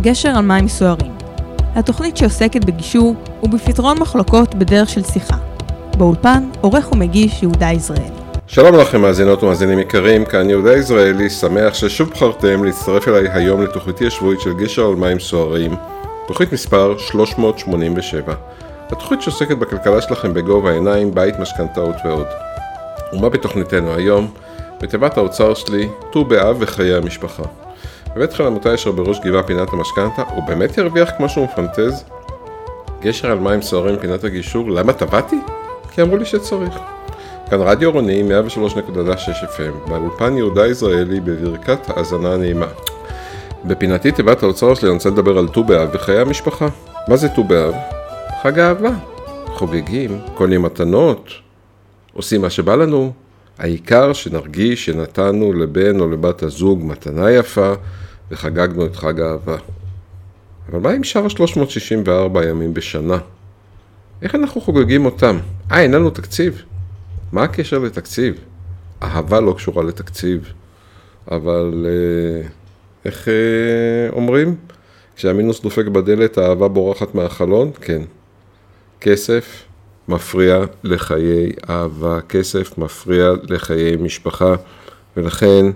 גשר על מים סוערים. התוכנית שעוסקת בגישור ובפתרון מחלוקות בדרך של שיחה. באולפן, עורך ומגיש יהודה יזרעאלי. שלום לכם מאזינות ומאזינים יקרים, כאן יהודה יזרעאלי, שמח ששוב בחרתם להצטרף אליי היום לתוכניתי השבועית של גשר על מים סוערים, תוכנית מספר 387. התוכנית שעוסקת בכלכלה שלכם בגובה העיניים, בית, משכנתאות ועוד. ומה בתוכניתנו היום? בתיבת האוצר שלי, ט"ו באב וחיי המשפחה. בבית חלמותי אשר בראש גבעה פינת המשכנתה, הוא באמת ירוויח כמו שהוא מפנטז? גשר על מים סוערים פינת הגישור, למה טבעתי? כי אמרו לי שצריך. כאן רדיו רוני 103.6 FM, באולפן יהודה יזרעאלי בברכת האזנה נעימה. בפינתי תיבת האוצר שלי אני רוצה לדבר על ט"ו באב וחיי המשפחה. מה זה ט"ו באב? חג אהבה. חוגגים, קונים מתנות, עושים מה שבא לנו. העיקר שנרגיש שנתנו לבן או לבת הזוג מתנה יפה וחגגנו את חג האהבה. אבל מה עם שאר ה-364 ימים בשנה? איך אנחנו חוגגים אותם? אה, אין לנו תקציב. מה הקשר לתקציב? אהבה לא קשורה לתקציב, אבל אה, איך אה, אומרים? כשהמינוס דופק בדלת, האהבה בורחת מהחלון? כן. כסף מפריע לחיי אהבה, כסף מפריע לחיי משפחה, ולכן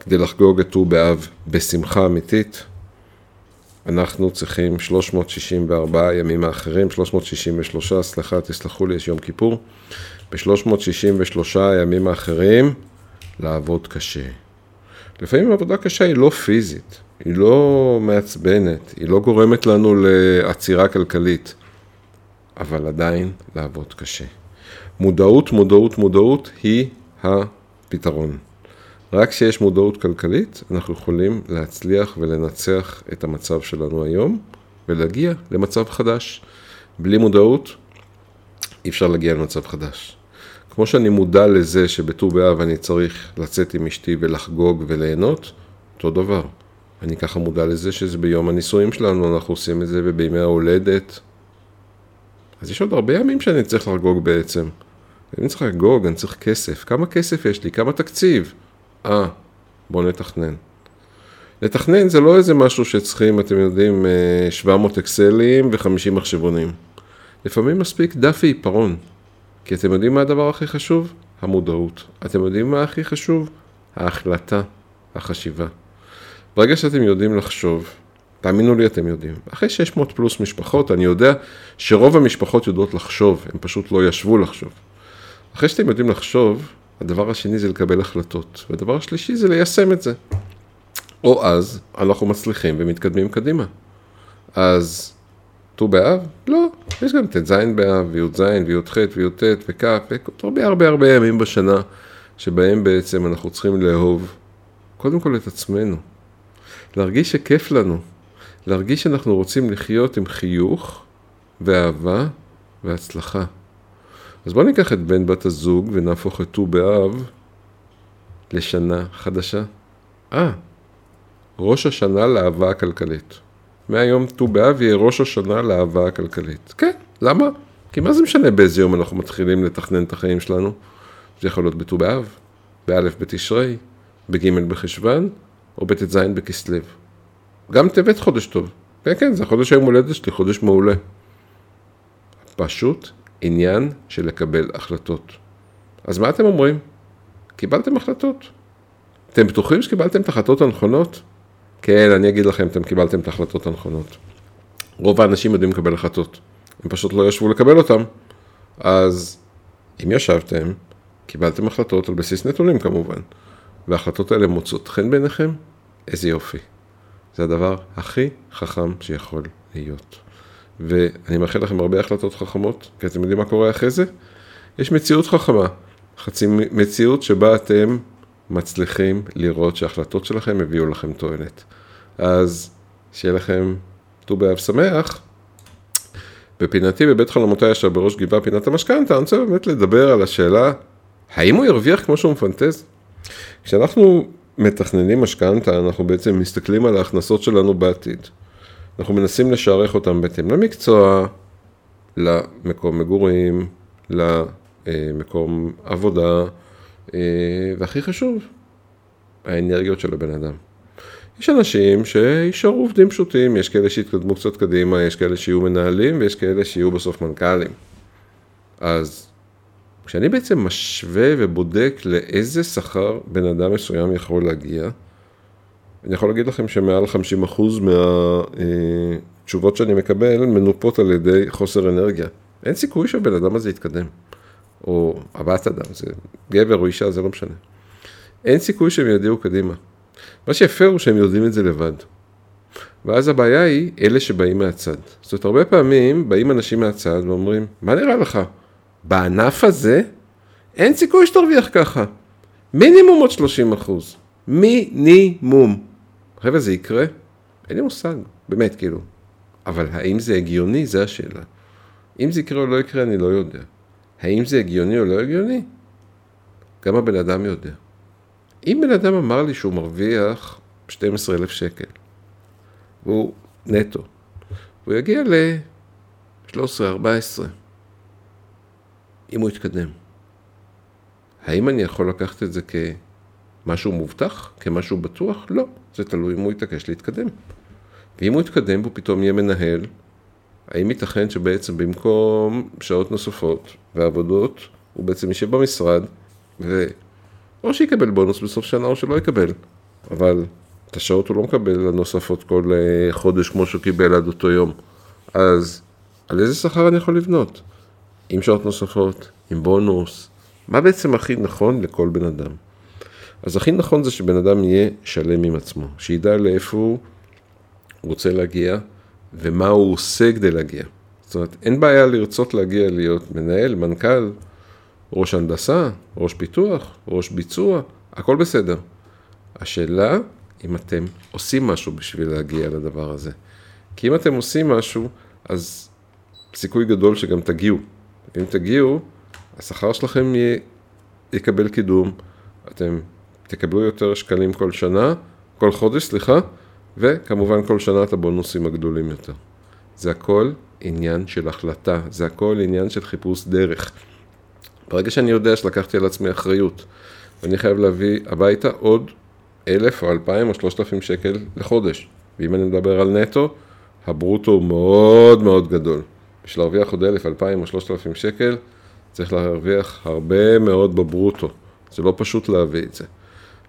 כדי לחגוג את ט"ו באב בשמחה אמיתית, אנחנו צריכים 364 ימים האחרים, 363, סליחה, תסלחו לי, יש יום כיפור, ב-363 הימים האחרים לעבוד קשה. לפעמים עבודה קשה היא לא פיזית, היא לא מעצבנת, היא לא גורמת לנו לעצירה כלכלית, אבל עדיין לעבוד קשה. מודעות, מודעות, מודעות היא הפתרון. רק כשיש מודעות כלכלית, אנחנו יכולים להצליח ולנצח את המצב שלנו היום ולהגיע למצב חדש. בלי מודעות, אי אפשר להגיע למצב חדש. כמו שאני מודע לזה שבט"ו באב אני צריך לצאת עם אשתי ולחגוג וליהנות, אותו דבר. אני ככה מודע לזה שזה ביום הנישואים שלנו, אנחנו עושים את זה ובימי ההולדת. אז יש עוד הרבה ימים שאני צריך לחגוג בעצם. אני צריך לחגוג, אני צריך כסף. כמה כסף יש לי? כמה תקציב? אה, בואו נתכנן. לתכנן זה לא איזה משהו שצריכים, אתם יודעים, 700 אקסלים ו-50 מחשבונים. לפעמים מספיק דף ועיפרון. כי אתם יודעים מה הדבר הכי חשוב? המודעות. אתם יודעים מה הכי חשוב? ההחלטה, החשיבה. ברגע שאתם יודעים לחשוב, תאמינו לי, אתם יודעים. אחרי 600 פלוס משפחות, אני יודע שרוב המשפחות יודעות לחשוב, הם פשוט לא ישבו לחשוב. אחרי שאתם יודעים לחשוב, הדבר השני זה לקבל החלטות, והדבר השלישי זה ליישם את זה. או אז אנחנו מצליחים ומתקדמים קדימה. אז ט"ו באב? לא, יש גם ט"ז באב, וי"ז, וי"ח, וי"ט, וכ', והרבה הרבה הרבה ימים בשנה, שבהם בעצם אנחנו צריכים לאהוב, קודם כל את עצמנו. להרגיש שכיף לנו, להרגיש שאנחנו רוצים לחיות עם חיוך, ואהבה, והצלחה. אז בואו ניקח את בן בת הזוג ונהפוך את ט"ו באב לשנה חדשה. אה, ראש השנה לאהבה הכלכלית. מהיום ט"ו באב יהיה ראש השנה לאהבה הכלכלית. כן, למה? כי מה זה משנה באיזה יום אנחנו מתחילים לתכנן את החיים שלנו? זה יכול להיות בט"ו באב, באלף בתשרי, בג' בחשוון, או בט"ז בכסלו. גם טבת חודש טוב. כן, כן, זה החודש היום הולדת שלי, חודש מעולה. פשוט עניין של לקבל החלטות. אז מה אתם אומרים? קיבלתם החלטות. אתם בטוחים שקיבלתם את ההחלטות הנכונות? כן, אני אגיד לכם, אתם קיבלתם את ההחלטות הנכונות. רוב האנשים יודעים לקבל החלטות. הם פשוט לא ישבו לקבל אותם. אז אם ישבתם, קיבלתם החלטות על בסיס נתונים כמובן, וההחלטות האלה מוצאות חן בעיניכם, איזה יופי. זה הדבר הכי חכם שיכול להיות. ואני מאחל לכם הרבה החלטות חכמות, כי אתם יודעים מה קורה אחרי זה? יש מציאות חכמה, חצי מציאות שבה אתם מצליחים לראות שההחלטות שלכם הביאו לכם תועלת. אז שיהיה לכם ט"ו באב שמח. בפינתי בבית חלומותיי אשר בראש גבעה פינת המשכנתה, אני רוצה באמת לדבר על השאלה, האם הוא ירוויח כמו שהוא מפנטז? כשאנחנו מתכננים משכנתה, אנחנו בעצם מסתכלים על ההכנסות שלנו בעתיד. אנחנו מנסים לשערך אותם בהתאם למקצוע, למקום מגורים, למקום עבודה, והכי חשוב, האנרגיות של הבן אדם. יש אנשים שישארו עובדים פשוטים, יש כאלה שיתקדמו קצת קדימה, יש כאלה שיהיו מנהלים ויש כאלה שיהיו בסוף מנכ"לים. אז כשאני בעצם משווה ובודק לאיזה שכר בן אדם מסוים יכול להגיע, אני יכול להגיד לכם שמעל 50% מהתשובות שאני מקבל מנופות על ידי חוסר אנרגיה. אין סיכוי שהבן אדם הזה יתקדם. או הבת אדם, זה גבר או אישה, זה לא משנה. אין סיכוי שהם ידיעו קדימה. מה שיפה הוא שהם יודעים את זה לבד. ואז הבעיה היא אלה שבאים מהצד. זאת אומרת, הרבה פעמים באים אנשים מהצד ואומרים, מה נראה לך? בענף הזה אין סיכוי שתרוויח ככה. מינימום עוד 30 אחוז. מינימום. חבר'ה, זה יקרה? אין לי מושג, באמת, כאילו. אבל האם זה הגיוני? זה השאלה. אם זה יקרה או לא יקרה, אני לא יודע. האם זה הגיוני או לא הגיוני? גם הבן אדם יודע. אם בן אדם אמר לי שהוא מרוויח 12,000 שקל, והוא נטו, הוא יגיע ל-13-14, אם הוא יתקדם. האם אני יכול לקחת את זה כמשהו מובטח? כמשהו בטוח? לא. זה תלוי אם הוא יתעקש להתקדם. ואם הוא יתקדם והוא פתאום יהיה מנהל, האם ייתכן שבעצם במקום שעות נוספות ועבודות, הוא בעצם יישב במשרד, ו... או שיקבל בונוס בסוף שנה או שלא יקבל. אבל את השעות הוא לא מקבל הנוספות כל אה, חודש כמו שהוא קיבל עד אותו יום. אז על איזה שכר אני יכול לבנות? עם שעות נוספות, עם בונוס. מה בעצם הכי נכון לכל בן אדם? אז הכי נכון זה שבן אדם יהיה שלם עם עצמו, שידע לאיפה הוא רוצה להגיע ומה הוא עושה כדי להגיע. זאת אומרת, אין בעיה לרצות להגיע להיות מנהל, מנכ"ל, ראש הנדסה, ראש פיתוח, ראש ביצוע, הכל בסדר. השאלה, אם אתם עושים משהו בשביל להגיע לדבר הזה. כי אם אתם עושים משהו, אז סיכוי גדול שגם תגיעו. אם תגיעו, השכר שלכם יהיה, יקבל קידום, אתם תקבלו יותר שקלים כל שנה, כל חודש, סליחה, וכמובן כל שנה את הבונוסים הגדולים יותר. זה הכל עניין של החלטה, זה הכל עניין של חיפוש דרך. ברגע שאני יודע שלקחתי על עצמי אחריות, ואני חייב להביא הביתה עוד אלף או אלפיים או שלושת אלפים שקל לחודש, ואם אני מדבר על נטו, הברוטו הוא מאוד מאוד גדול. בשביל להרוויח עוד אלף, אלפיים או שלושת אלפים שקל, צריך להרוויח הרבה מאוד בברוטו. זה לא פשוט להביא את זה.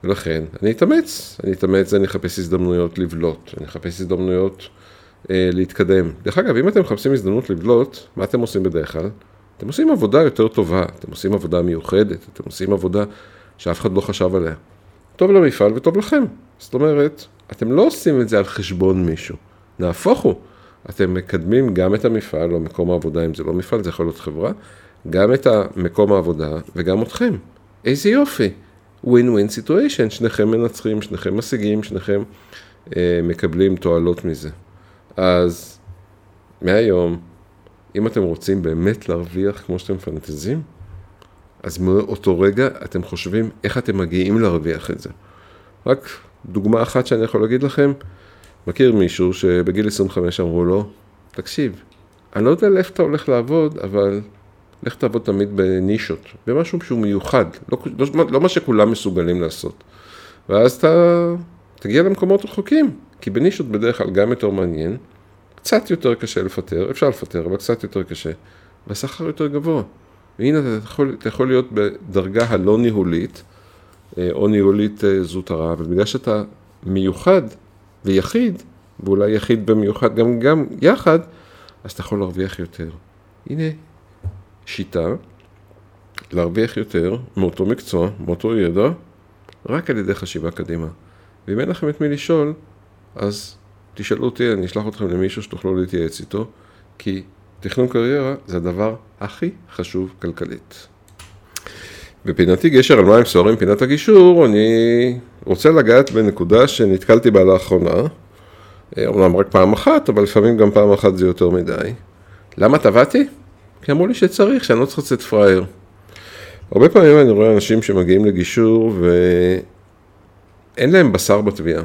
ולכן, אני אתאמץ, אני אתאמץ, אני אחפש הזדמנויות לבלוט, אני אחפש הזדמנויות אה, להתקדם. דרך אגב, אם אתם מחפשים הזדמנות לבלוט, מה אתם עושים בדרך כלל? אתם עושים עבודה יותר טובה, אתם עושים עבודה מיוחדת, אתם עושים עבודה שאף אחד לא חשב עליה. טוב למפעל וטוב לכם. זאת אומרת, אתם לא עושים את זה על חשבון מישהו. נהפוך הוא, אתם מקדמים גם את המפעל או מקום העבודה, אם זה לא מפעל, זה יכול להיות חברה, גם את מקום העבודה וגם אתכם. איזה יופי. ווין ווין סיטואשן, שניכם מנצחים, שניכם משיגים, שניכם אה, מקבלים תועלות מזה. אז מהיום, אם אתם רוצים באמת להרוויח כמו שאתם מפנטזים, אז מאותו רגע אתם חושבים איך אתם מגיעים להרוויח את זה. רק דוגמה אחת שאני יכול להגיד לכם, מכיר מישהו שבגיל 25 אמרו לו, תקשיב, אני לא יודע לאיפה אתה הולך לעבוד, אבל לך תעבוד תמיד בנישות, במשהו שהוא מיוחד, לא, לא, לא מה שכולם מסוגלים לעשות. ואז אתה תגיע למקומות רחוקים, כי בנישות בדרך כלל גם יותר מעניין, קצת יותר קשה לפטר, אפשר לפטר, אבל קצת יותר קשה, והשכר יותר גבוה. והנה אתה יכול, אתה יכול להיות בדרגה הלא ניהולית, אה, או ניהולית אה, זוטרה, אבל בגלל שאתה מיוחד ויחיד, ואולי יחיד במיוחד גם, גם יחד, אז אתה יכול להרוויח יותר. הנה שיטה להרוויח יותר מאותו מקצוע, מאותו ידע, רק על ידי חשיבה קדימה. ואם אין לכם את מי לשאול, אז תשאלו אותי, אני אשלח אתכם למישהו שתוכלו להתייעץ איתו, כי תכנון קריירה זה הדבר הכי חשוב כלכלית. בפינתי גשר על מים סוערים, פינת הגישור, אני רוצה לגעת בנקודה שנתקלתי בה לאחרונה, אומנם רק פעם אחת, אבל לפעמים גם פעם אחת זה יותר מדי. למה טבעתי? כי אמרו לי שצריך, שאני לא צריך לצאת פראייר. הרבה פעמים אני רואה אנשים שמגיעים לגישור ואין להם בשר בתביעה.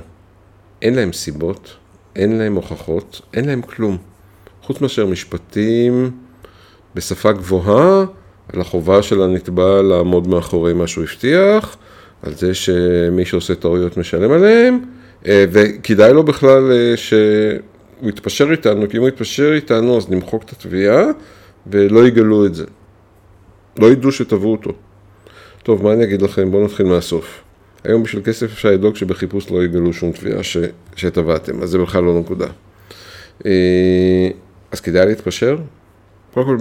אין להם סיבות, אין להם הוכחות, אין להם כלום. חוץ מאשר משפטים בשפה גבוהה, על החובה של הנתבע לעמוד מאחורי מה שהוא הבטיח, על זה שמי שעושה טעויות משלם עליהם, אה, וכדאי לו בכלל אה, שהוא יתפשר איתנו, כי אם הוא יתפשר איתנו אז נמחוק את התביעה ולא יגלו את זה. לא ידעו שתבעו אותו. טוב, מה אני אגיד לכם? בואו נתחיל מהסוף. היום בשביל כסף אפשר לדאוג שבחיפוש לא יגלו שום תביעה ש... שתבעתם, אז זה בכלל לא נקודה. אה, אז כדאי להתפשר? קודם כל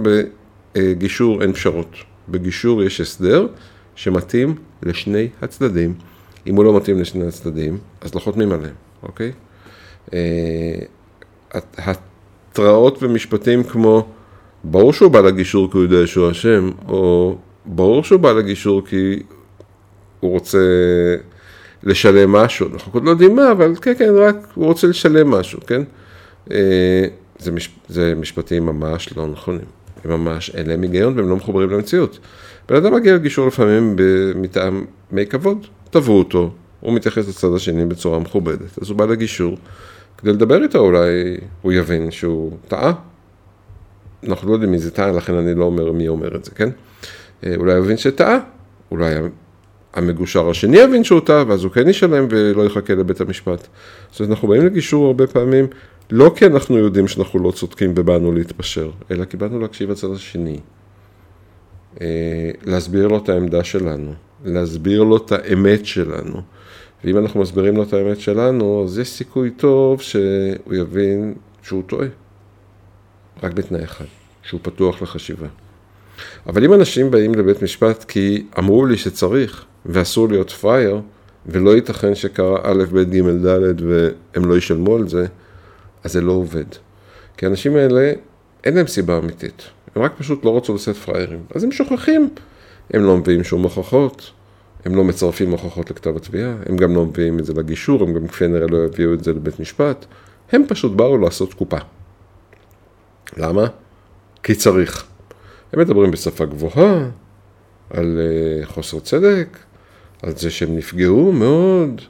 בגישור אין פשרות. בגישור יש הסדר שמתאים לשני הצדדים. אם הוא לא מתאים לשני הצדדים, אז לא חותמים עליהם, אוקיי? אה, התראות ומשפטים כמו, ברור שהוא בא לגישור כי הוא יודע שהוא אשם, או ברור שהוא בא לגישור כי הוא רוצה לשלם משהו, אנחנו עוד לא יודעים מה, אבל כן, כן, רק הוא רוצה לשלם משהו, כן? אה, זה, מש, זה משפטים ממש לא נכונים, הם ממש, אין להם היגיון והם לא מחוברים למציאות. בן אדם מגיע לגישור לפעמים מטעם מי כבוד, תבעו אותו, הוא מתייחס לצד השני בצורה מכובדת, אז הוא בא לגישור, כדי לדבר איתו אולי הוא יבין שהוא טעה. אנחנו לא יודעים מי זה טעה, לכן אני לא אומר מי אומר את זה, כן? אה, אולי יבין שטעה, אולי המגושר השני יבין שהוא טעה, ואז הוא כן ישלם ולא יחכה לבית המשפט. אומרת, אנחנו באים לגישור הרבה פעמים, לא כי אנחנו יודעים שאנחנו לא צודקים ובאנו להתפשר, אלא כי באנו להקשיב לצד השני. אה, להסביר לו את העמדה שלנו, להסביר לו את האמת שלנו. ואם אנחנו מסבירים לו את האמת שלנו, אז יש סיכוי טוב שהוא יבין שהוא טועה. רק בתנאי אחד, שהוא פתוח לחשיבה. אבל אם אנשים באים לבית משפט כי אמרו לי שצריך, ואסור להיות פראייר, ולא ייתכן שקרה א', ב', ג', ד' והם לא ישלמו על זה, אז זה לא עובד. כי האנשים האלה, אין להם סיבה אמיתית. הם רק פשוט לא רצו לשאת פראיירים. אז הם שוכחים. הם לא מביאים שום הוכחות, הם לא מצרפים הוכחות לכתב התביעה, הם גם לא מביאים את זה לגישור, הם גם כפי נראה לא יביאו את זה לבית משפט. הם פשוט באו לעשות קופה. למה? כי צריך. הם מדברים בשפה גבוהה, על אה, חוסר צדק, על זה שהם נפגעו מאוד,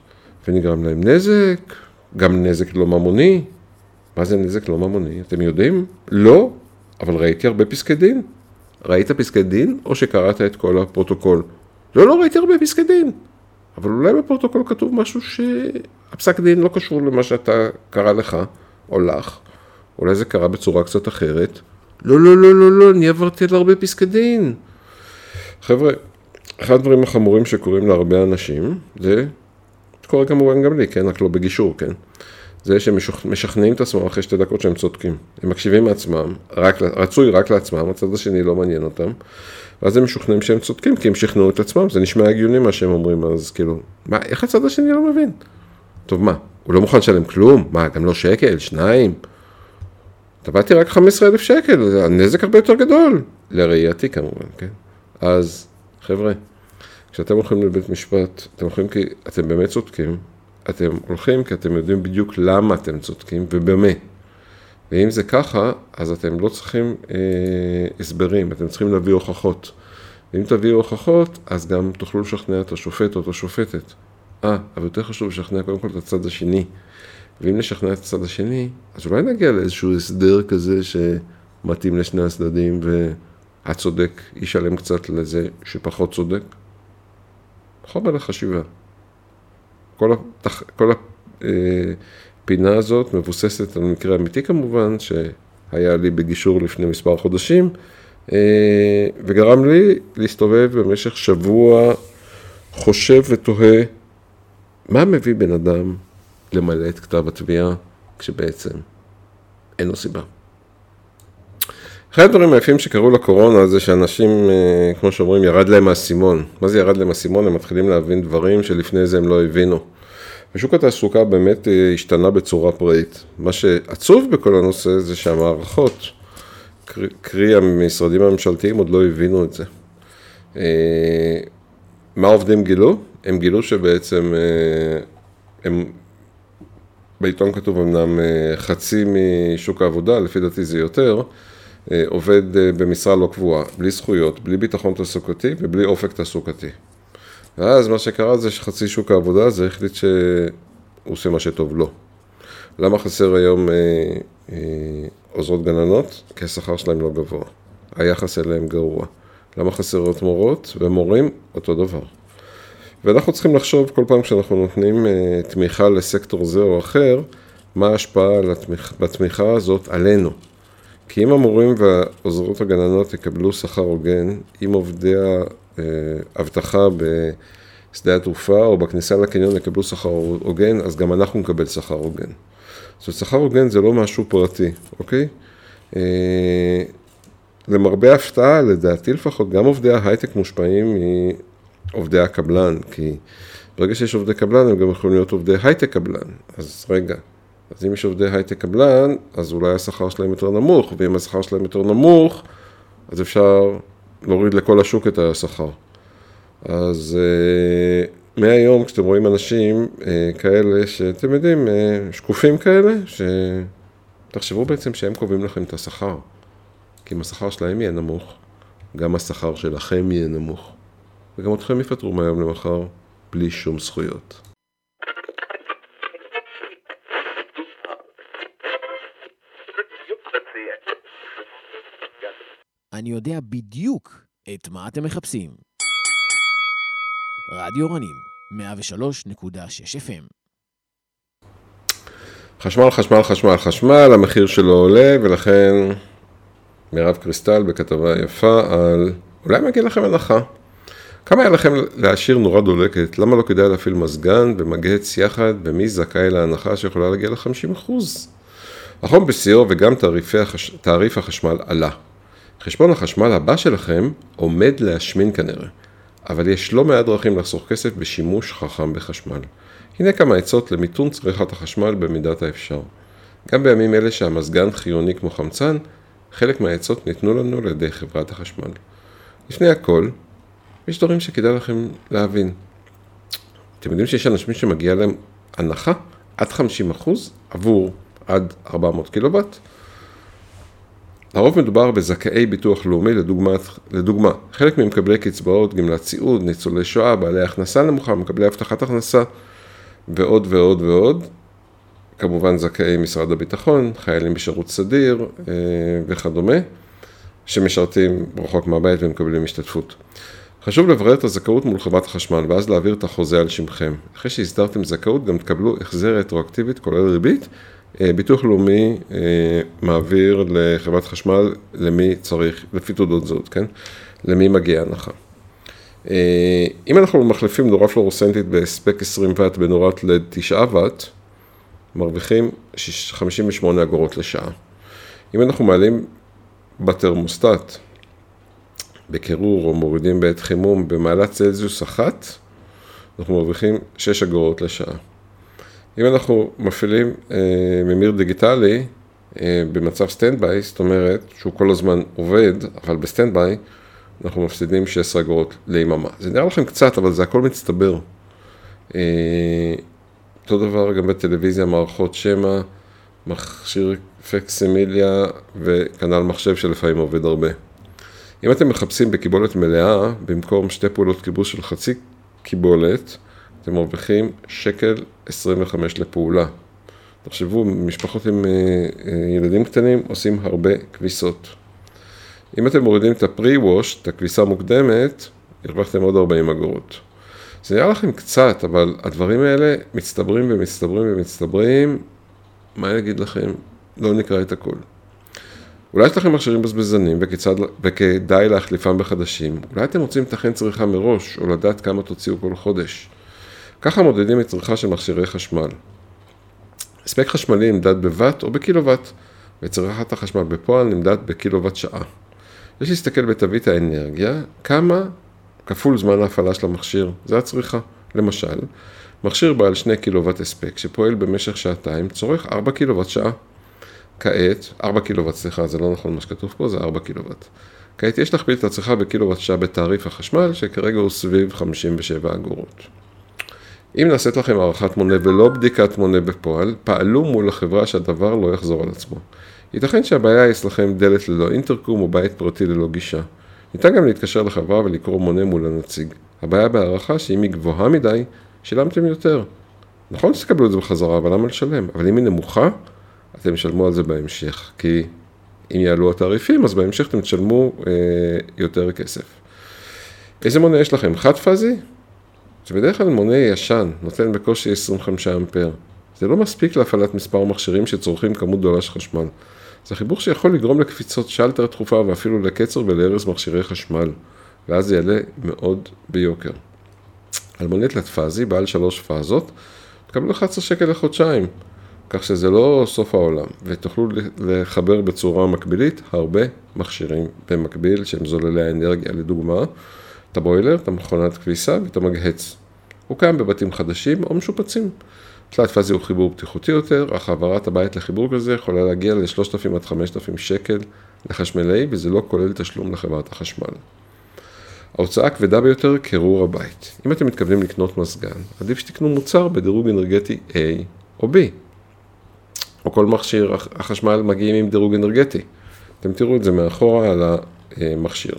ונגרם להם נזק, גם נזק לא ממוני. מה זה נזק לא ממוני? אתם יודעים? לא, אבל ראיתי הרבה פסקי דין. ראית פסקי דין, או שקראת את כל הפרוטוקול? לא, לא ראיתי הרבה פסקי דין. אבל אולי בפרוטוקול כתוב משהו שהפסק דין לא קשור למה שאתה קרא לך, או לך. אולי זה קרה בצורה קצת אחרת. לא, לא, לא, לא, לא, אני עברתי על הרבה פסקי דין. חבר'ה, אחד הדברים החמורים שקורים להרבה אנשים, זה קורה כמובן גם לי, כן? רק לא בגישור, כן? זה שהם משכנעים את עצמם אחרי שתי דקות שהם צודקים. הם מקשיבים מעצמם, רק, רצוי רק לעצמם, הצד השני לא מעניין אותם, ואז הם משוכנעים שהם צודקים, כי הם שכנעו את עצמם, זה נשמע הגיוני מה שהם אומרים, אז כאילו, מה, איך הצד השני לא מבין? טוב, מה, הוא לא מוכן לשלם כלום? מה, גם לא שקל, שניים? תבעתי רק 15,000 שקל, הנזק הרבה יותר גדול, לראייתי כמובן, כן? אז, חבר'ה, כשאתם הולכים לבית משפט, אתם הולכים כי אתם באמת צודקים, אתם הולכים כי אתם יודעים בדיוק למה אתם צודקים ובמה. ואם זה ככה, אז אתם לא צריכים אה, הסברים, אתם צריכים להביא הוכחות. ואם תביאו הוכחות, אז גם תוכלו לשכנע את השופט או את השופטת. אה, אבל יותר חשוב לשכנע קודם כל את הצד השני. ואם נשכנע את הצד השני, אז אולי נגיע לאיזשהו הסדר כזה שמתאים לשני הצדדים והצודק ישלם קצת לזה שפחות צודק. חומר לחשיבה. כל, התח... כל הפינה הזאת מבוססת על מקרה אמיתי כמובן, שהיה לי בגישור לפני מספר חודשים, אה, וגרם לי להסתובב במשך שבוע חושב ותוהה מה מביא בן אדם למלא את כתב התביעה כשבעצם אין לו סיבה. אחד הדברים היפים שקרו לקורונה זה שאנשים, אה, כמו שאומרים, ירד להם האסימון. מה זה ירד להם האסימון? הם מתחילים להבין דברים שלפני זה הם לא הבינו. ושוק התעסוקה באמת אה, השתנה בצורה פראית. מה שעצוב בכל הנושא זה שהמערכות, קרי המשרדים הממשלתיים, עוד לא הבינו את זה. אה, מה העובדים גילו? הם גילו שבעצם הם, בעיתון כתוב אמנם חצי משוק העבודה, לפי דעתי זה יותר, עובד אה, במשרה לא קבועה, בלי זכויות, בלי ביטחון תעסוקתי ובלי אופק תעסוקתי. ואז מה שקרה זה שחצי שוק העבודה הזה החליט שהוא עושה מה שטוב לו. למה חסר היום אה, אה, עוזרות גננות? כי השכר שלהם לא גבוה. היחס אליהם גרוע. למה חסרות מורות ומורים? אותו דבר. ואנחנו צריכים לחשוב כל פעם כשאנחנו נותנים אה, תמיכה לסקטור זה או אחר, מה ההשפעה בתמיכה הזאת עלינו. כי אם המורים והעוזרות הגננות יקבלו שכר הוגן, אם עובדי האבטחה בשדה התעופה או בכניסה לקניון יקבלו שכר הוגן, אז גם אנחנו נקבל שכר הוגן. זאת אומרת, שכר הוגן זה לא משהו פרטי, אוקיי? אה, למרבה ההפתעה, לדעתי לפחות, גם עובדי ההייטק מושפעים מעובדי הקבלן, כי ברגע שיש עובדי קבלן, הם גם יכולים להיות עובדי הייטק קבלן. אז רגע, אז אם יש עובדי הייטק קבלן, אז אולי השכר שלהם יותר נמוך, ואם השכר שלהם יותר נמוך, אז אפשר להוריד לכל השוק את השכר. אז uh, מהיום כשאתם רואים אנשים uh, כאלה שאתם יודעים, uh, שקופים כאלה, שתחשבו בעצם שהם קובעים לכם את השכר. כי אם השכר שלהם יהיה נמוך, גם השכר שלכם יהיה נמוך. וגם אתכם יפטרו מהיום למחר בלי שום זכויות. אני יודע בדיוק את מה אתם מחפשים. רדיו רנים, 103.6 FM. חשמל, חשמל, חשמל, חשמל, המחיר שלו עולה, ולכן מירב קריסטל בכתבה יפה על אולי מגיע לכם הנחה. כמה היה לכם להשאיר נורה דולקת? למה לא כדאי להפעיל מזגן ומגהץ יחד, ומי זכאי להנחה שיכולה להגיע ל-50%? החום בשיאו וגם החש... תעריף החשמל עלה. חשבון החשמל הבא שלכם עומד להשמין כנראה, אבל יש לא מעט דרכים לחסוך כסף בשימוש חכם בחשמל. הנה כמה עצות למיתון צריכת החשמל במידת האפשר. גם בימים אלה שהמזגן חיוני כמו חמצן, חלק מהעצות ניתנו לנו על ידי חברת החשמל. לפני הכל, יש דברים שכדאי לכם להבין. אתם יודעים שיש אנשים שמגיע להם הנחה עד 50% עבור עד 400 קילוואט? לרוב מדובר בזכאי ביטוח לאומי, לדוגמה, לדוגמה, חלק ממקבלי קצבאות, גמלת סיעוד, ניצולי שואה, בעלי הכנסה נמוכה, מקבלי הבטחת הכנסה ועוד ועוד ועוד. כמובן זכאי משרד הביטחון, חיילים בשירות סדיר אה, וכדומה, שמשרתים רחוק מהבית ומקבלים השתתפות. חשוב לברר את הזכאות מול חברת החשמל ואז להעביר את החוזה על שמכם. אחרי שהסדרתם זכאות גם תקבלו החזר רטרואקטיבית כולל ריבית ביטוח לאומי אה, מעביר לחברת חשמל למי צריך, לפי תעודות זהות, כן? למי מגיעה הנחה. אה, אם אנחנו מחליפים נורה פלורוסנטית בהספק 20 ואט בנורת לד 9 ואט, מרוויחים 58 אגורות לשעה. אם אנחנו מעלים בתרמוסטט, בקירור או מורידים בעת חימום במעלת צלזיוס אחת, אנחנו מרוויחים 6 אגורות לשעה. אם אנחנו מפעילים אה, ממיר דיגיטלי אה, במצב standby, זאת אומרת שהוא כל הזמן עובד, אבל ב standby, אנחנו מפסידים 16 אגורות ליממה. זה נראה לכם קצת, אבל זה הכל מצטבר. אה, אותו דבר גם בטלוויזיה, מערכות שמע, מכשיר פקסימיליה וכנ"ל מחשב שלפעמים עובד הרבה. אם אתם מחפשים בקיבולת מלאה, במקום שתי פעולות כיבוש של חצי קיבולת, אתם מרוויחים שקל 25 לפעולה. תחשבו, משפחות עם אה, אה, ילדים קטנים עושים הרבה כביסות. אם אתם מורידים את הפרי-ווש, את הכביסה המוקדמת, הרווחתם עוד 40 אגורות. זה נראה לכם קצת, אבל הדברים האלה מצטברים ומצטברים ומצטברים, מה אני אגיד לכם? לא נקרא את הכל. אולי יש לכם מכשירים בזבזנים וכיצד, וכדאי להחליפם בחדשים. אולי אתם רוצים לתכן צריכה מראש, או לדעת כמה תוציאו כל חודש. ככה מודדים את צריכה של מכשירי חשמל. הספק חשמלי נמדד בוואט או בקילוואט, וצריכת החשמל בפועל נמדד בקילוואט שעה. יש להסתכל בתווית האנרגיה, כמה כפול זמן ההפעלה של המכשיר, זה הצריכה. למשל, מכשיר בעל 2 קילוואט הספק שפועל במשך שעתיים צורך 4 קילוואט שעה. כעת, 4 קילוואט, סליחה, זה לא נכון מה שכתוב פה, זה 4 קילוואט. כעת יש להכפיל את הצריכה בקילוואט שעה בתעריף החשמל, שכרגע הוא סביב 57 אגורות. אם נעשית לכם הערכת מונה ולא בדיקת מונה בפועל, פעלו מול החברה שהדבר לא יחזור על עצמו. ייתכן שהבעיה היא אצלכם דלת ללא אינטרקום או בית פרטי ללא גישה. ניתן גם להתקשר לחברה ולקרוא מונה מול הנציג. הבעיה בהערכה שאם היא גבוהה מדי, שילמתם יותר. נכון שתקבלו את זה בחזרה, אבל למה לשלם? אבל אם היא נמוכה, אתם תשלמו על זה בהמשך. כי אם יעלו התעריפים, אז בהמשך אתם תשלמו אה, יותר כסף. איזה מונה יש לכם? חד פאזי? זה בדרך כלל מונה ישן, נותן בקושי 25 אמפר. זה לא מספיק להפעלת מספר מכשירים שצורכים כמות גדולה של חשמל. זה חיבור שיכול לגרום לקפיצות שלטר תכופה ואפילו לקצר ולהרס מכשירי חשמל, ואז זה יעלה מאוד ביוקר. אלמונית לטפזי, בעל שלוש פאזות, תקבלו 11 שקל לחודשיים, כך שזה לא סוף העולם, ותוכלו לחבר בצורה מקבילית הרבה מכשירים במקביל שהם זוללי האנרגיה, לדוגמה, את הבוילר, את המכונת כביסה ואת המגהץ. הוא קיים בבתים חדשים או משופצים. תלת פאזי הוא חיבור בטיחותי יותר, אך העברת הבית לחיבור כזה יכולה להגיע ל-3,000 עד 5,000 שקל לחשמלאי, וזה לא כולל תשלום לחברת החשמל. ההוצאה הכבדה ביותר, קירור הבית. אם אתם מתכוונים לקנות מזגן, עדיף שתקנו מוצר בדירוג אנרגטי A או B. או כל מכשיר החשמל מגיעים עם דירוג אנרגטי. אתם תראו את זה מאחורה על המכשיר.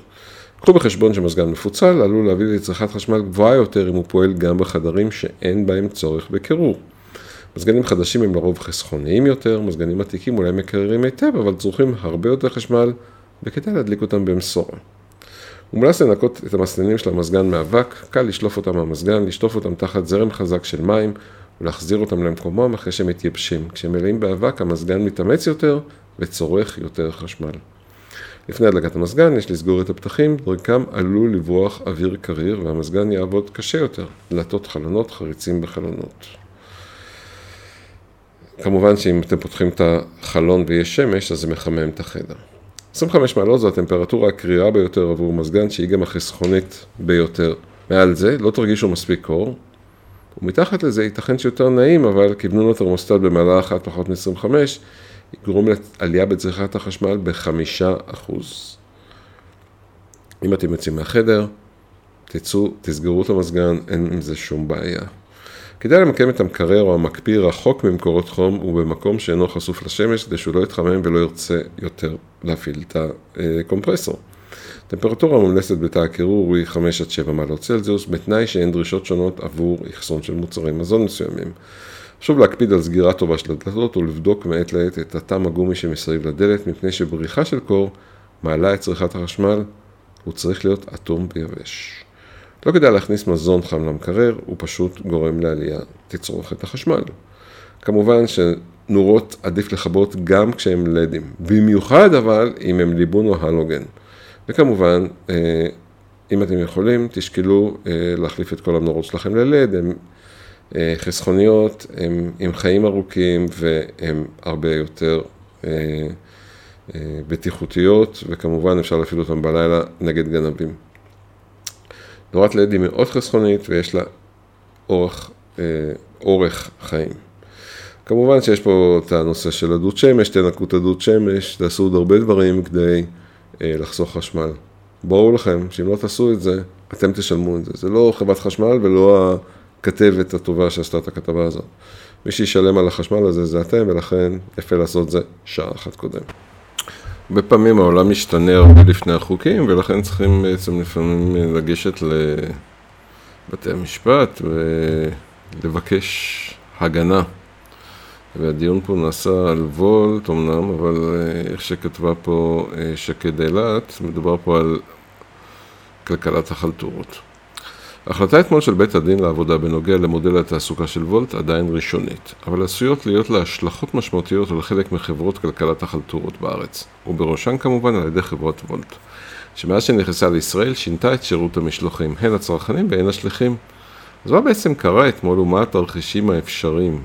קחו בחשבון שמזגן מפוצל עלול להביא לצריכת חשמל גבוהה יותר אם הוא פועל גם בחדרים שאין בהם צורך בקירור. מזגנים חדשים הם לרוב חסכוניים יותר, מזגנים עתיקים אולי מקררים היטב, אבל צורכים הרבה יותר חשמל וכדאי להדליק אותם במשורה. מומלץ לנקות את המסננים של המזגן מאבק, קל לשלוף אותם מהמזגן, לשטוף אותם תחת זרם חזק של מים ולהחזיר אותם למקומם אחרי שהם מתייבשים. כשהם מלאים באבק המזגן מתאמץ יותר וצורך יותר חשמל. לפני הדלקת המזגן יש לסגור את הפתחים, דרכם עלול לברוח אוויר קריר והמזגן יעבוד קשה יותר, דלתות חלונות, חריצים בחלונות. כמובן שאם אתם פותחים את החלון ויש שמש, אז זה מחמם את החדר. 25 מעלות זו הטמפרטורה הקרירה ביותר עבור מזגן, שהיא גם החסכונית ביותר. מעל זה לא תרגישו מספיק קור, ומתחת לזה ייתכן שיותר נעים, אבל כיוונו לתרמוסטט במעלה אחת פחות מ-25, יגרום לעלייה בצריכת החשמל בחמישה אחוז. אם אתם יוצאים מהחדר, תצאו, תסגרו את המזגן, אין עם זה שום בעיה. כדאי למקם את המקרר או המקפיא רחוק ממקורות חום ובמקום שאינו חשוף לשמש כדי שהוא לא יתחמם ולא ירצה יותר להפעיל את הקומפרסור. טמפרטורה מומלצת בתא הקירור היא 5 עד 7 מעלות צלזיוס, בתנאי שאין דרישות שונות עבור אחסון של מוצרי מזון מסוימים. חשוב להקפיד על סגירה טובה של הדלתות ולבדוק מעת לעת את הטעם הגומי שמסביב לדלת, מפני שבריחה של קור מעלה את צריכת החשמל, הוא צריך להיות אטום ויבש. לא כדאי להכניס מזון חם למקרר, הוא פשוט גורם לעלייה תצרוכת החשמל. כמובן שנורות עדיף לכבות גם כשהם לדים, במיוחד אבל אם הם ליבון או הלוגן. וכמובן, אה, אם אתם יכולים, תשקלו אה, להחליף את כל המנורות שלכם ללד, אה, חסכוניות, הן עם חיים ארוכים והן הרבה יותר בטיחותיות, וכמובן אפשר להפעיל אותן בלילה נגד גנבים. נורת לד היא מאוד חסכונית ויש לה אורך, אורך חיים. כמובן שיש פה את הנושא של הדוד שמש, תנקו את הדוד שמש, תעשו עוד הרבה דברים כדי לחסוך חשמל. ברור לכם שאם לא תעשו את זה, אתם תשלמו את זה. זה לא חברת חשמל ולא הכתבת הטובה שעשתה את הכתבה הזאת. מי שישלם על החשמל הזה זה אתם, ולכן יפה לעשות זה שעה אחת קודם. הרבה פעמים העולם משתנה הרבה לפני החוקים, ולכן צריכים בעצם לפעמים לגשת לבתי המשפט ולבקש הגנה. והדיון פה נעשה על וולט אמנם, אבל אה, איך שכתבה פה אה, שקד אילת, מדובר פה על כלכלת החלטורות. ההחלטה אתמול של בית הדין לעבודה בנוגע למודל התעסוקה של וולט עדיין ראשונית, אבל עשויות להיות לה השלכות משמעותיות על חלק מחברות כלכלת החלטורות בארץ, ובראשן כמובן על ידי חברת וולט, שמאז שנכנסה לישראל שינתה את שירות המשלוחים, הן הצרכנים והן השליחים. אז מה בעצם קרה אתמול ומה התרחישים האפשריים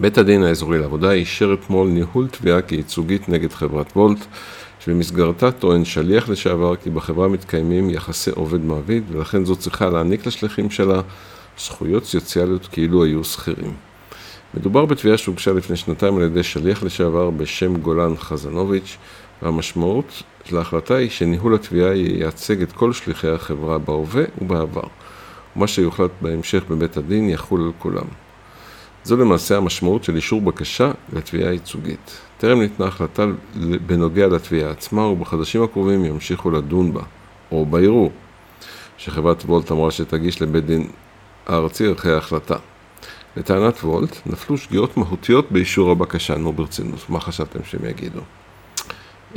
בית הדין האזורי לעבודה אישר אתמול ניהול תביעה כייצוגית נגד חברת וולט, שבמסגרתה טוען שליח לשעבר כי בחברה מתקיימים יחסי עובד מעביד, ולכן זו צריכה להעניק לשליחים שלה זכויות סוציאליות כאילו היו שכירים. מדובר בתביעה שהוגשה לפני שנתיים על ידי שליח לשעבר בשם גולן חזנוביץ', והמשמעות של ההחלטה היא שניהול התביעה ייצג את כל שליחי החברה בהווה ובעבר, ומה שיוחלט בהמשך בבית הדין יחול על כולם. זו למעשה המשמעות של אישור בקשה לתביעה ייצוגית. טרם ניתנה החלטה בנוגע לתביעה עצמה ובחדשים הקרובים ימשיכו לדון בה, או בערעור, שחברת וולט אמרה שתגיש לבית דין הארצי ערכי ההחלטה. לטענת וולט, נפלו שגיאות מהותיות באישור הבקשה, נו ברצינות, מה חשבתם שהם יגידו?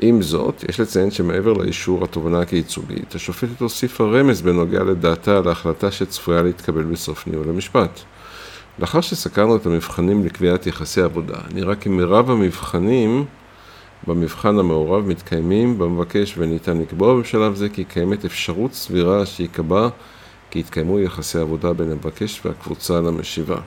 עם זאת, יש לציין שמעבר לאישור התובנה כייצוגית, השופטת הוסיפה רמז בנוגע לדעתה על ההחלטה שצפויה להתקבל בסוף ניהול המשפט. לאחר שסקרנו את המבחנים לקביעת יחסי עבודה, נראה כי מרב המבחנים במבחן המעורב מתקיימים במבקש וניתן לקבוע בשלב זה כי קיימת אפשרות סבירה שייקבע כי יתקיימו יחסי עבודה בין המבקש והקבוצה למשיבה.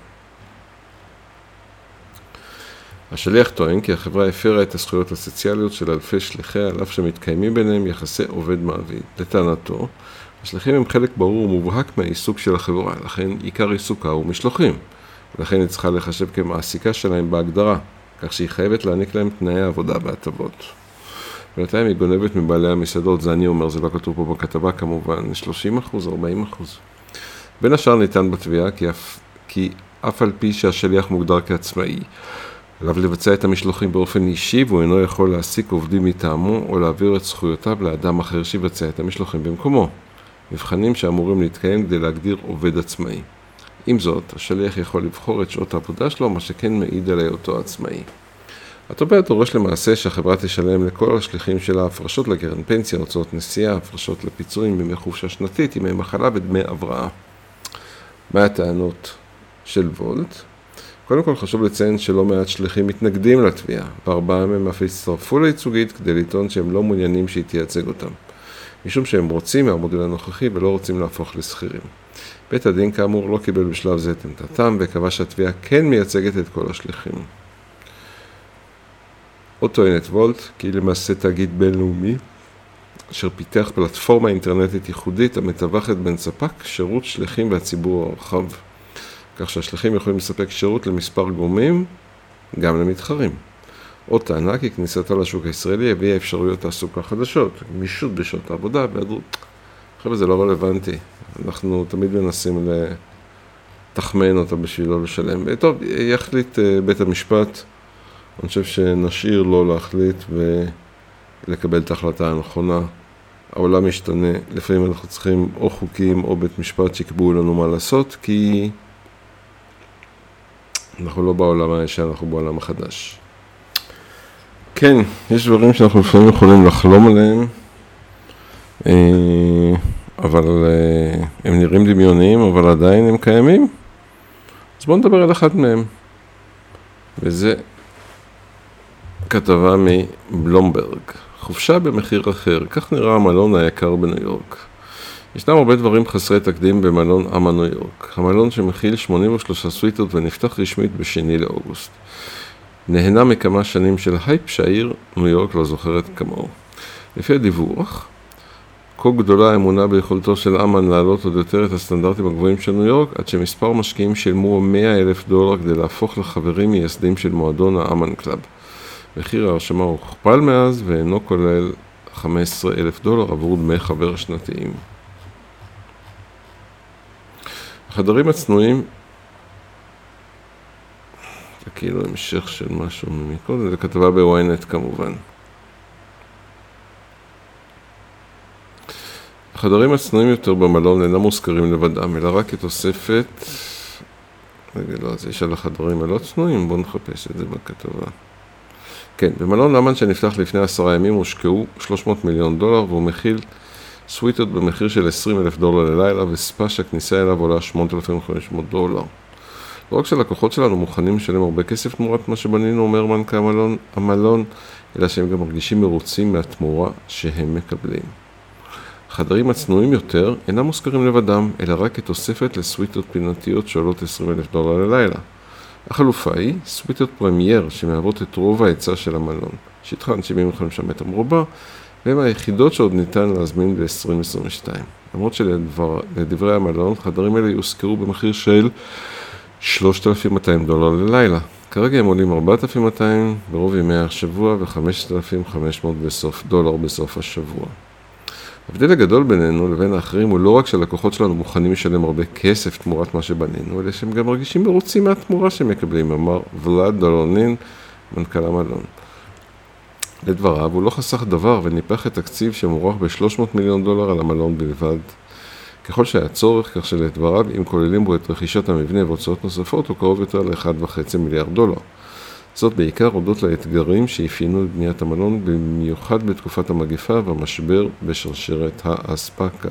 השליח טוען כי החברה הפרה את הזכויות הסוציאליות של אלפי שליחיה על אף שמתקיימים ביניהם יחסי עובד-מעביד. לטענתו, השליחים הם חלק ברור ומובהק מהעיסוק של החברה, לכן עיקר עיסוקה הוא משלוחים, ולכן היא צריכה לחשב כמעסיקה שלהם בהגדרה, כך שהיא חייבת להעניק להם תנאי עבודה והטבות. בינתיים היא גונבת מבעלי המסעדות, זה אני אומר, זה לא כתוב פה בכתבה כמובן, 30 אחוז, 40 אחוז. בין השאר ניתן בתביעה כי אף, כי אף על פי שהשליח מוגדר כעצמאי, עליו לבצע את המשלוחים באופן אישי והוא אינו יכול להעסיק עובדים מטעמו או להעביר את זכויותיו לאדם אחר שיבצע את המשלוחים במקומו. מבחנים שאמורים להתקיים כדי להגדיר עובד עצמאי. עם זאת, השליח יכול לבחור את שעות העבודה שלו, מה שכן מעיד על היותו עצמאי. התובע דורש למעשה שהחברה תשלם לכל השליחים שלה הפרשות לקרן פנסיה, הוצאות נסיעה, הפרשות לפיצויים, ימי חופשה שנתית, ימי מחלה ודמי הבראה. מה הטענות של וולט? קודם כל חשוב לציין שלא מעט שליחים מתנגדים לתביעה, וארבעה מהם אף הצטרפו לייצוגית כדי לטעון שהם לא מעוניינים שהיא תייצג אותם, משום שהם רוצים מהמודל הנוכחי ולא רוצים להפוך לשכירים. בית הדין כאמור לא קיבל בשלב זה את עמדתם וקבע שהתביעה כן מייצגת את כל השליחים. עוד טוענת וולט כי היא למעשה תאגיד בינלאומי אשר פיתח פלטפורמה אינטרנטית ייחודית המתווכת בין ספק, שירות שליחים והציבור הרחב. כך שהשליחים יכולים לספק שירות למספר גורמים, גם למתחרים. עוד טענה כי כניסתה לשוק הישראלי הביאה אפשרויות תעסוקה חדשות, גמישות בשעות העבודה והיעדרות. חבר'ה, זה לא רלוונטי. אנחנו תמיד מנסים לתחמן אותה בשביל לא לשלם. טוב, יחליט אה, בית המשפט, אני חושב שנשאיר לו להחליט ולקבל את ההחלטה הנכונה. העולם משתנה, לפעמים אנחנו צריכים או חוקים או בית משפט שיקבעו לנו מה לעשות, כי אנחנו לא בעולם הישן, אנחנו בעולם החדש. כן, יש דברים שאנחנו לפעמים יכולים לחלום עליהם, אה, אבל אה, הם נראים דמיוניים, אבל עדיין הם קיימים. אז בואו נדבר על אחד מהם. וזה כתבה מבלומברג. חופשה במחיר אחר, כך נראה המלון היקר בניו יורק. ישנם הרבה דברים חסרי תקדים במלון אמה ניו יורק. המלון שמכיל 83 סוויטות ונפתח רשמית בשני לאוגוסט. נהנה מכמה שנים של הייפ שהעיר ניו יורק לא זוכרת כמוהו. לפי הדיווח, כה גדולה האמונה ביכולתו של אמן להעלות עוד יותר את הסטנדרטים הגבוהים של ניו יורק, עד שמספר משקיעים שילמו 100 אלף דולר כדי להפוך לחברים מייסדים של מועדון האמן קלאב. מחיר ההרשמה הוכפל מאז ואינו כולל 15 אלף דולר עבור דמי חבר שנתיים. החדרים הצנועים זה כאילו המשך של משהו מקודם, זה כתבה בוויינט כמובן. החדרים הצנועים יותר במלון אינם מוזכרים לבדם, אלא רק כתוספת... רגע, לא, אז יש על החדרים הלא צנועים, בואו נחפש את זה בכתבה. כן, במלון למן שנפתח לפני עשרה ימים הושקעו 300 מיליון דולר והוא מכיל סוויטות במחיר של 20 אלף דולר ללילה וספה שהכניסה אליו עולה 8,500 דולר. לא רק שלקוחות שלנו מוכנים לשלם הרבה כסף תמורת מה שבנינו, אומר מנכ"ל המלון, אלא שהם גם מרגישים מרוצים מהתמורה שהם מקבלים. החדרים הצנועים יותר אינם מוזכרים לבדם, אלא רק כתוספת לסוויטות פינתיות שעולות 20 אלף דולר ללילה. החלופה היא סוויטות פרמייר שמהוות את רוב ההיצע של המלון, שטחן 75 מטר מרובע, והם היחידות שעוד ניתן להזמין ב-2022. למרות שלדברי המלון, חדרים אלה יושכרו במחיר של 3,200 דולר ללילה. כרגע הם עולים 4,200 ברוב ימי השבוע ו-5,500 בסוף דולר בסוף השבוע. ההבדל הגדול בינינו לבין האחרים הוא לא רק שהלקוחות שלנו מוכנים לשלם הרבה כסף תמורת מה שבנינו, אלא שהם גם מרגישים מרוצים מהתמורה שהם מקבלים, אמר ולאד דולונין, מנכ"ל המלון. לדבריו, הוא לא חסך דבר וניפח את תקציב שמוערך ב-300 מיליון דולר על המלון בלבד. ככל שהיה צורך, כך שלדבריו, אם כוללים בו את רכישת המבנה והוצאות נוספות, הוא קרוב יותר ל-1.5 מיליארד דולר. זאת בעיקר הודות לאתגרים שאפיינו את בניית המלון, במיוחד בתקופת המגפה והמשבר בשרשרת האספקה.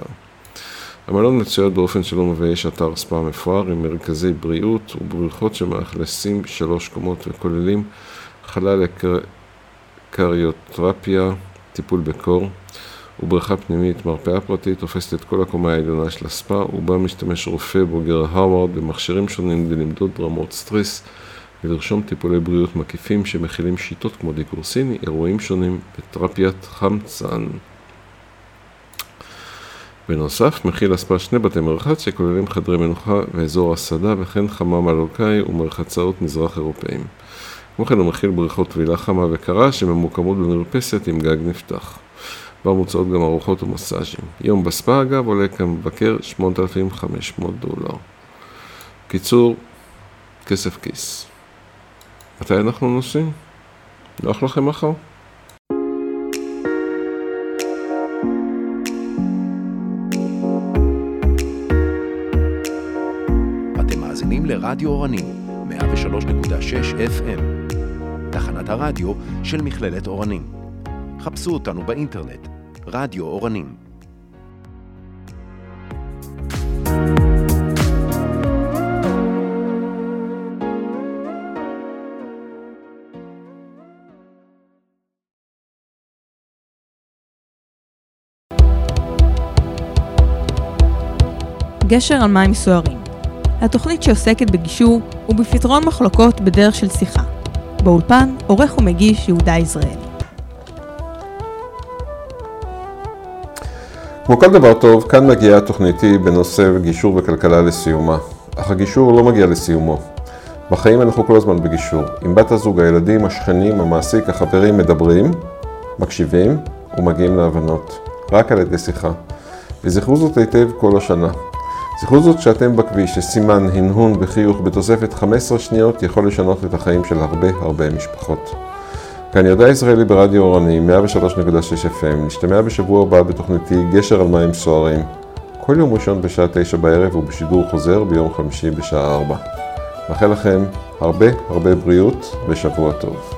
המלון מצויד באופן שלא מבייש אתר ספא מפואר עם מרכזי בריאות ובריכות שמאכלסים שלוש קומות וכוללים חלל קריוטרפיה, טיפול בקור ובריכה פנימית, מרפאה פרטית תופסת את כל הקומה העליונה של הספא ובה משתמש רופא בוגר הרווארד במכשירים שונים למדוד רמות סטרס ולרשום טיפולי בריאות מקיפים שמכילים שיטות כמו דיקור סיני, אירועים שונים ותרפיית חמצן. בנוסף, מכיל הספא שני בתי מרחץ שכוללים חדרי מנוחה ואזור הסעדה וכן חמם אלוקאי ומרחצאות מזרח אירופאים. כמו כן הוא מכיל בריכות טבילה חמה וקרה שממוקמות במרפסת עם גג נפתח. בה מוצאות גם ארוחות ומסאז'ים. יום בספא אגב עולה כמבקר 8,500 דולר. קיצור, כסף כיס. מתי אנחנו נוסעים? נוח לכם מחר? אתם מאזינים לרדיו אורנים, 103.6 FM, תחנת הרדיו של מכללת אורנים. חפשו אותנו באינטרנט, רדיו אורנים. גשר על מים סוערים. התוכנית שעוסקת בגישור ובפתרון מחלוקות בדרך של שיחה. באולפן, עורך ומגיש יהודה יזרעאלי. כמו כל דבר טוב, כאן מגיעה תוכניתי בנושא גישור וכלכלה לסיומה. אך הגישור לא מגיע לסיומו. בחיים אנחנו כל הזמן בגישור. עם בת הזוג, הילדים, השכנים, המעסיק, החברים מדברים, מקשיבים ומגיעים להבנות. רק על ידי שיחה. וזכרו זאת היטב כל השנה. זכרו זאת שאתם בכביש, שסימן, הנהון וחיוך בתוספת 15 שניות יכול לשנות את החיים של הרבה הרבה משפחות. כאן ידע ישראלי ברדיו אורני, 103.6 FM, נשתמע בשבוע הבא בתוכניתי גשר על מים סוערים. כל יום ראשון בשעה 9 בערב ובשידור חוזר ביום חמישי בשעה 4. מאחל לכם הרבה הרבה בריאות ושבוע טוב.